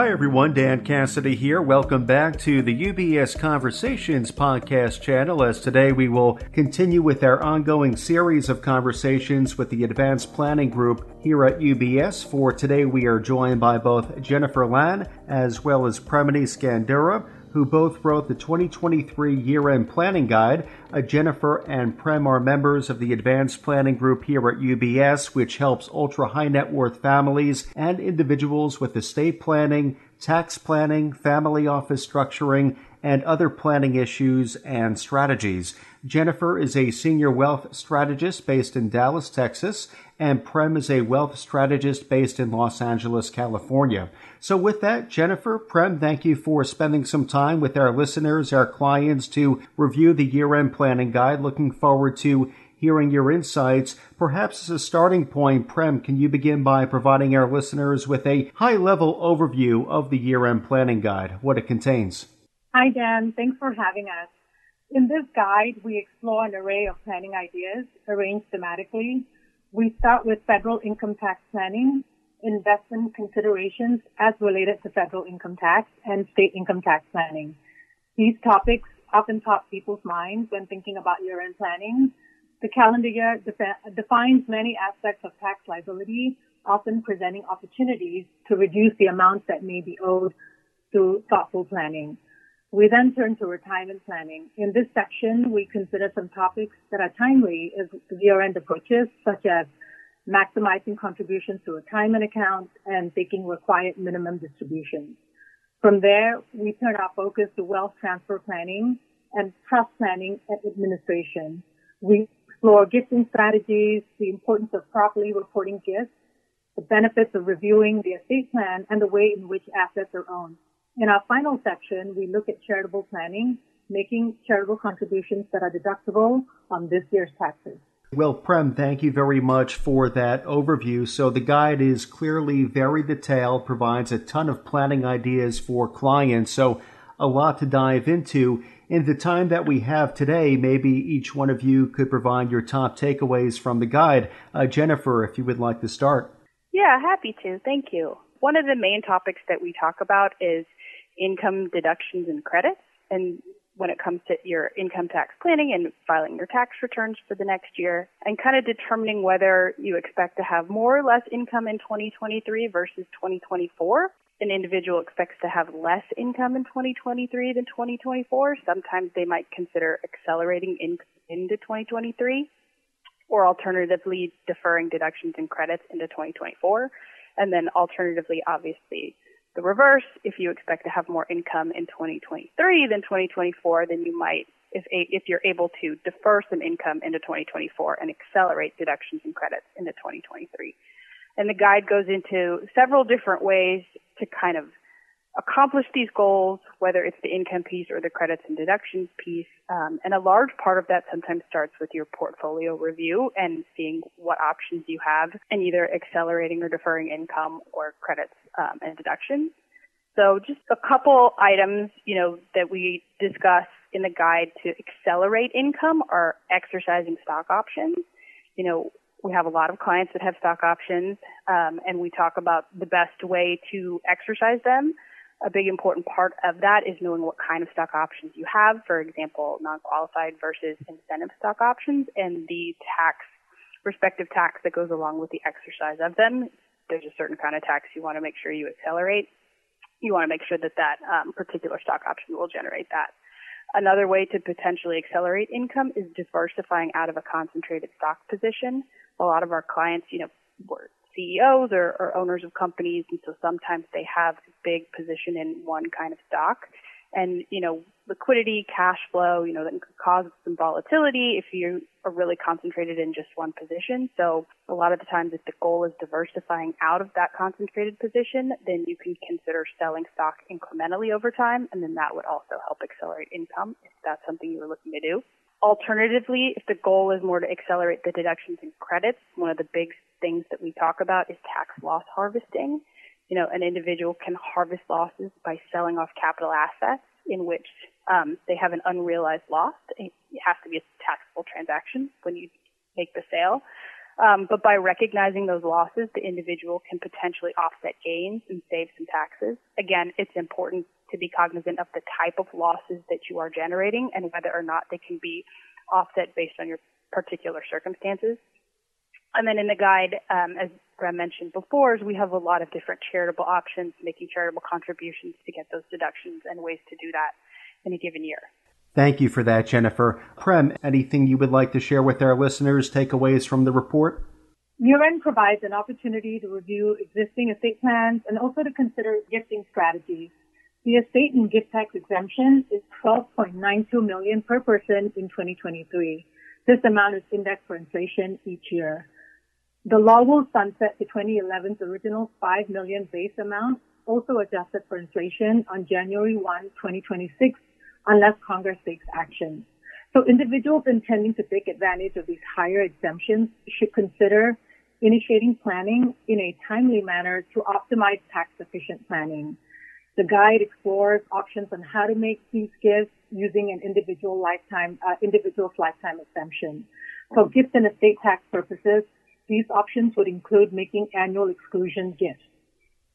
Hi, everyone. Dan Cassidy here. Welcome back to the UBS Conversations podcast channel. As today we will continue with our ongoing series of conversations with the Advanced Planning Group here at UBS. For today, we are joined by both Jennifer Lan as well as Premini Scandurra who both wrote the 2023 Year End Planning Guide. Uh, Jennifer and Prem are members of the Advanced Planning Group here at UBS, which helps ultra high net worth families and individuals with estate planning, tax planning, family office structuring, and other planning issues and strategies. Jennifer is a senior wealth strategist based in Dallas, Texas, and Prem is a wealth strategist based in Los Angeles, California. So, with that, Jennifer, Prem, thank you for spending some time with our listeners, our clients to review the year end planning guide. Looking forward to hearing your insights. Perhaps as a starting point, Prem, can you begin by providing our listeners with a high level overview of the year end planning guide, what it contains? Hi, Dan. Thanks for having us. In this guide, we explore an array of planning ideas arranged thematically. We start with federal income tax planning, investment considerations as related to federal income tax and state income tax planning. These topics often top people's minds when thinking about year-end planning. The calendar year defi- defines many aspects of tax liability, often presenting opportunities to reduce the amounts that may be owed through thoughtful planning. We then turn to retirement planning. In this section, we consider some topics that are timely as year-end approaches, such as maximizing contributions to retirement accounts and taking required minimum distributions. From there, we turn our focus to wealth transfer planning and trust planning and administration. We explore gifting strategies, the importance of properly reporting gifts, the benefits of reviewing the estate plan, and the way in which assets are owned. In our final section, we look at charitable planning, making charitable contributions that are deductible on this year's taxes. Well, Prem, thank you very much for that overview. So the guide is clearly very detailed, provides a ton of planning ideas for clients. So a lot to dive into. In the time that we have today, maybe each one of you could provide your top takeaways from the guide. Uh, Jennifer, if you would like to start. Yeah, happy to. Thank you. One of the main topics that we talk about is income deductions and credits. And when it comes to your income tax planning and filing your tax returns for the next year and kind of determining whether you expect to have more or less income in 2023 versus 2024. An individual expects to have less income in 2023 than 2024. Sometimes they might consider accelerating in, into 2023 or alternatively deferring deductions and credits into 2024. And then alternatively, obviously, the reverse, if you expect to have more income in 2023 than 2024, then you might, if, if you're able to defer some income into 2024 and accelerate deductions and credits into 2023. And the guide goes into several different ways to kind of accomplish these goals, whether it's the income piece or the credits and deductions piece. Um, and a large part of that sometimes starts with your portfolio review and seeing what options you have and either accelerating or deferring income or credits um, and deductions. So just a couple items, you know, that we discuss in the guide to accelerate income are exercising stock options. You know, we have a lot of clients that have stock options, um, and we talk about the best way to exercise them a big important part of that is knowing what kind of stock options you have. For example, non-qualified versus incentive stock options and the tax, respective tax that goes along with the exercise of them. There's a certain kind of tax you want to make sure you accelerate. You want to make sure that that um, particular stock option will generate that. Another way to potentially accelerate income is diversifying out of a concentrated stock position. A lot of our clients, you know, were CEOs or, or owners of companies, and so sometimes they have a big position in one kind of stock. And, you know, liquidity, cash flow, you know, that could cause some volatility if you are really concentrated in just one position. So a lot of the times if the goal is diversifying out of that concentrated position, then you can consider selling stock incrementally over time, and then that would also help accelerate income if that's something you were looking to do. Alternatively, if the goal is more to accelerate the deductions and credits, one of the big things that we talk about is tax loss harvesting. You know, an individual can harvest losses by selling off capital assets in which um, they have an unrealized loss. It has to be a taxable transaction when you make the sale. Um, but by recognizing those losses, the individual can potentially offset gains and save some taxes. Again, it's important to be cognizant of the type of losses that you are generating and whether or not they can be offset based on your particular circumstances. And then in the guide, um, as Prem mentioned before, we have a lot of different charitable options, making charitable contributions to get those deductions and ways to do that in a given year. Thank you for that, Jennifer. Prem, anything you would like to share with our listeners, takeaways from the report? Year-end provides an opportunity to review existing estate plans and also to consider gifting strategies. The estate and gift tax exemption is 12.92 million per person in 2023. This amount is indexed for inflation each year. The law will sunset the 2011's original 5 million base amount, also adjusted for inflation on January 1, 2026, unless Congress takes action. So individuals intending to take advantage of these higher exemptions should consider initiating planning in a timely manner to optimize tax efficient planning. The guide explores options on how to make these gifts using an individual lifetime, uh, individual's lifetime exemption. For gift and estate tax purposes, these options would include making annual exclusion gifts.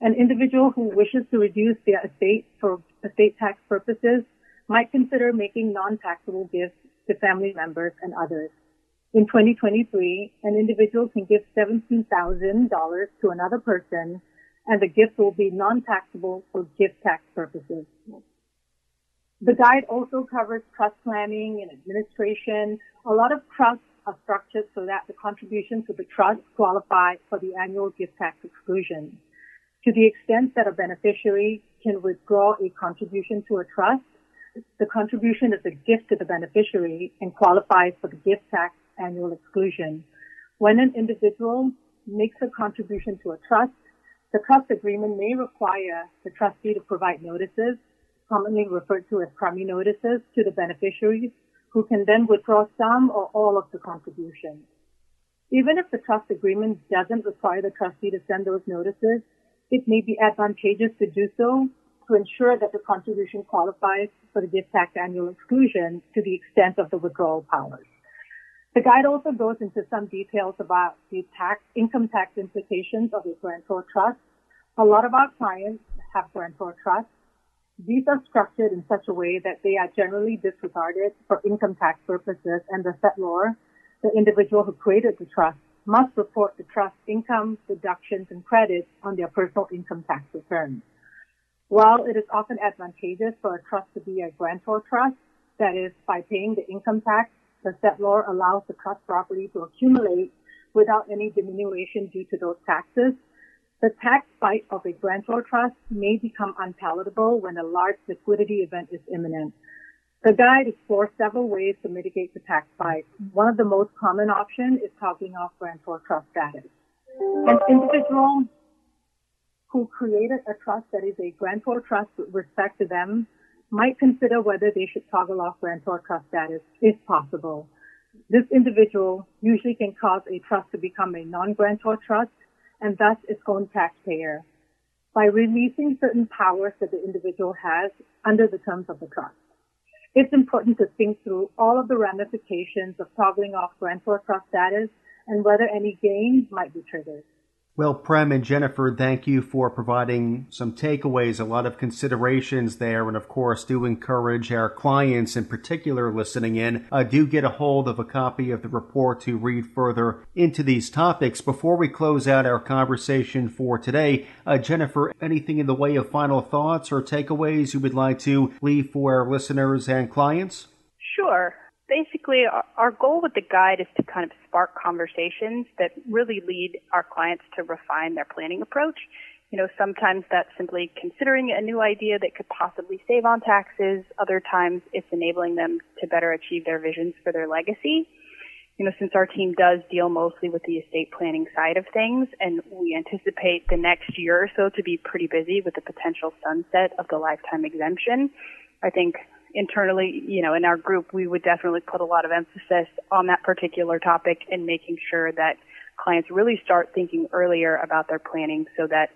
An individual who wishes to reduce their estate for estate tax purposes might consider making non-taxable gifts to family members and others. In 2023, an individual can give $17,000 to another person and the gift will be non-taxable for gift tax purposes. The guide also covers trust planning and administration. A lot of trusts are structured so that the contributions to the trust qualify for the annual gift tax exclusion. To the extent that a beneficiary can withdraw a contribution to a trust, the contribution is a gift to the beneficiary and qualifies for the gift tax annual exclusion. When an individual makes a contribution to a trust, the trust agreement may require the trustee to provide notices, commonly referred to as Crummey notices, to the beneficiaries who can then withdraw some or all of the contributions. Even if the trust agreement doesn't require the trustee to send those notices, it may be advantageous to do so to ensure that the contribution qualifies for the gift tax annual exclusion to the extent of the withdrawal powers. The guide also goes into some details about the tax, income tax implications of a grantor trust. A lot of our clients have grantor trusts these are structured in such a way that they are generally disregarded for income tax purposes and the settlor, the individual who created the trust, must report the trust income, deductions, and credits on their personal income tax return. While it is often advantageous for a trust to be a grantor trust, that is, by paying the income tax, the settlor allows the trust property to accumulate without any diminution due to those taxes, the tax bite of a grantor trust may become unpalatable when a large liquidity event is imminent. The guide explores several ways to mitigate the tax bite. One of the most common options is toggling off grantor trust status. An individual who created a trust that is a grantor trust with respect to them might consider whether they should toggle off grantor trust status if possible. This individual usually can cause a trust to become a non-grantor trust and thus its own taxpayer by releasing certain powers that the individual has under the terms of the trust. It's important to think through all of the ramifications of toggling off grantor trust status and whether any gains might be triggered. Well, Prem and Jennifer, thank you for providing some takeaways, a lot of considerations there, and of course, do encourage our clients in particular listening in, uh, do get a hold of a copy of the report to read further into these topics. Before we close out our conversation for today, uh, Jennifer, anything in the way of final thoughts or takeaways you would like to leave for our listeners and clients? Sure basically our goal with the guide is to kind of spark conversations that really lead our clients to refine their planning approach. You know, sometimes that's simply considering a new idea that could possibly save on taxes. Other times it's enabling them to better achieve their visions for their legacy. You know, since our team does deal mostly with the estate planning side of things and we anticipate the next year or so to be pretty busy with the potential sunset of the lifetime exemption, I think internally, you know, in our group, we would definitely put a lot of emphasis on that particular topic and making sure that clients really start thinking earlier about their planning so that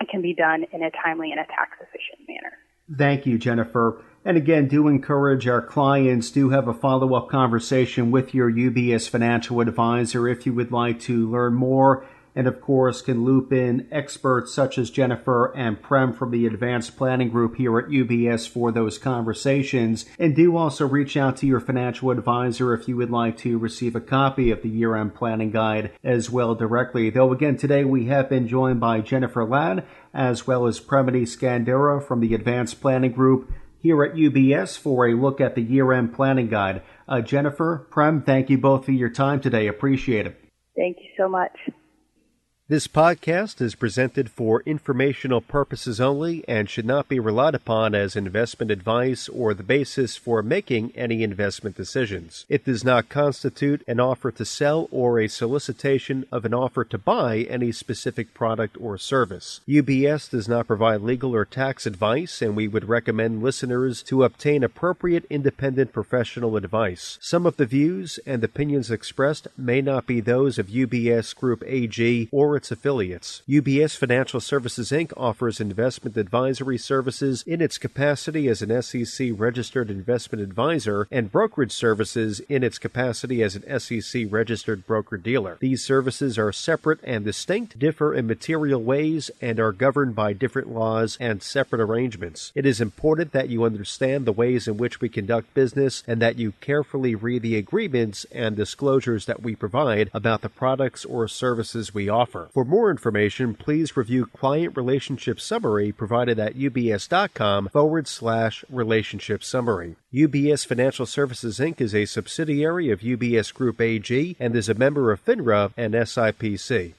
it can be done in a timely and a tax efficient manner. Thank you, Jennifer. And again, do encourage our clients to have a follow up conversation with your UBS financial advisor if you would like to learn more and of course can loop in experts such as Jennifer and Prem from the advanced planning group here at UBS for those conversations. And do also reach out to your financial advisor if you would like to receive a copy of the year end planning guide as well directly. Though again, today we have been joined by Jennifer Lan as well as Premini Scandurra from the advanced planning group here at UBS for a look at the year end planning guide. Uh, Jennifer, Prem, thank you both for your time today. Appreciate it. Thank you so much. This podcast is presented for informational purposes only and should not be relied upon as investment advice or the basis for making any investment decisions. It does not constitute an offer to sell or a solicitation of an offer to buy any specific product or service. UBS does not provide legal or tax advice, and we would recommend listeners to obtain appropriate independent professional advice. Some of the views and opinions expressed may not be those of UBS Group AG or its affiliates. UBS Financial Services Inc. offers investment advisory services in its capacity as an SEC registered investment advisor and brokerage services in its capacity as an SEC registered broker dealer. These services are separate and distinct, differ in material ways, and are governed by different laws and separate arrangements. It is important that you understand the ways in which we conduct business and that you carefully read the agreements and disclosures that we provide about the products or services we For more information, please review Client Relationship Summary provided at ubs.com forward slash relationship summary. UBS Financial Services Inc. is a subsidiary of UBS Group AG and is a member of FINRA and SIPC.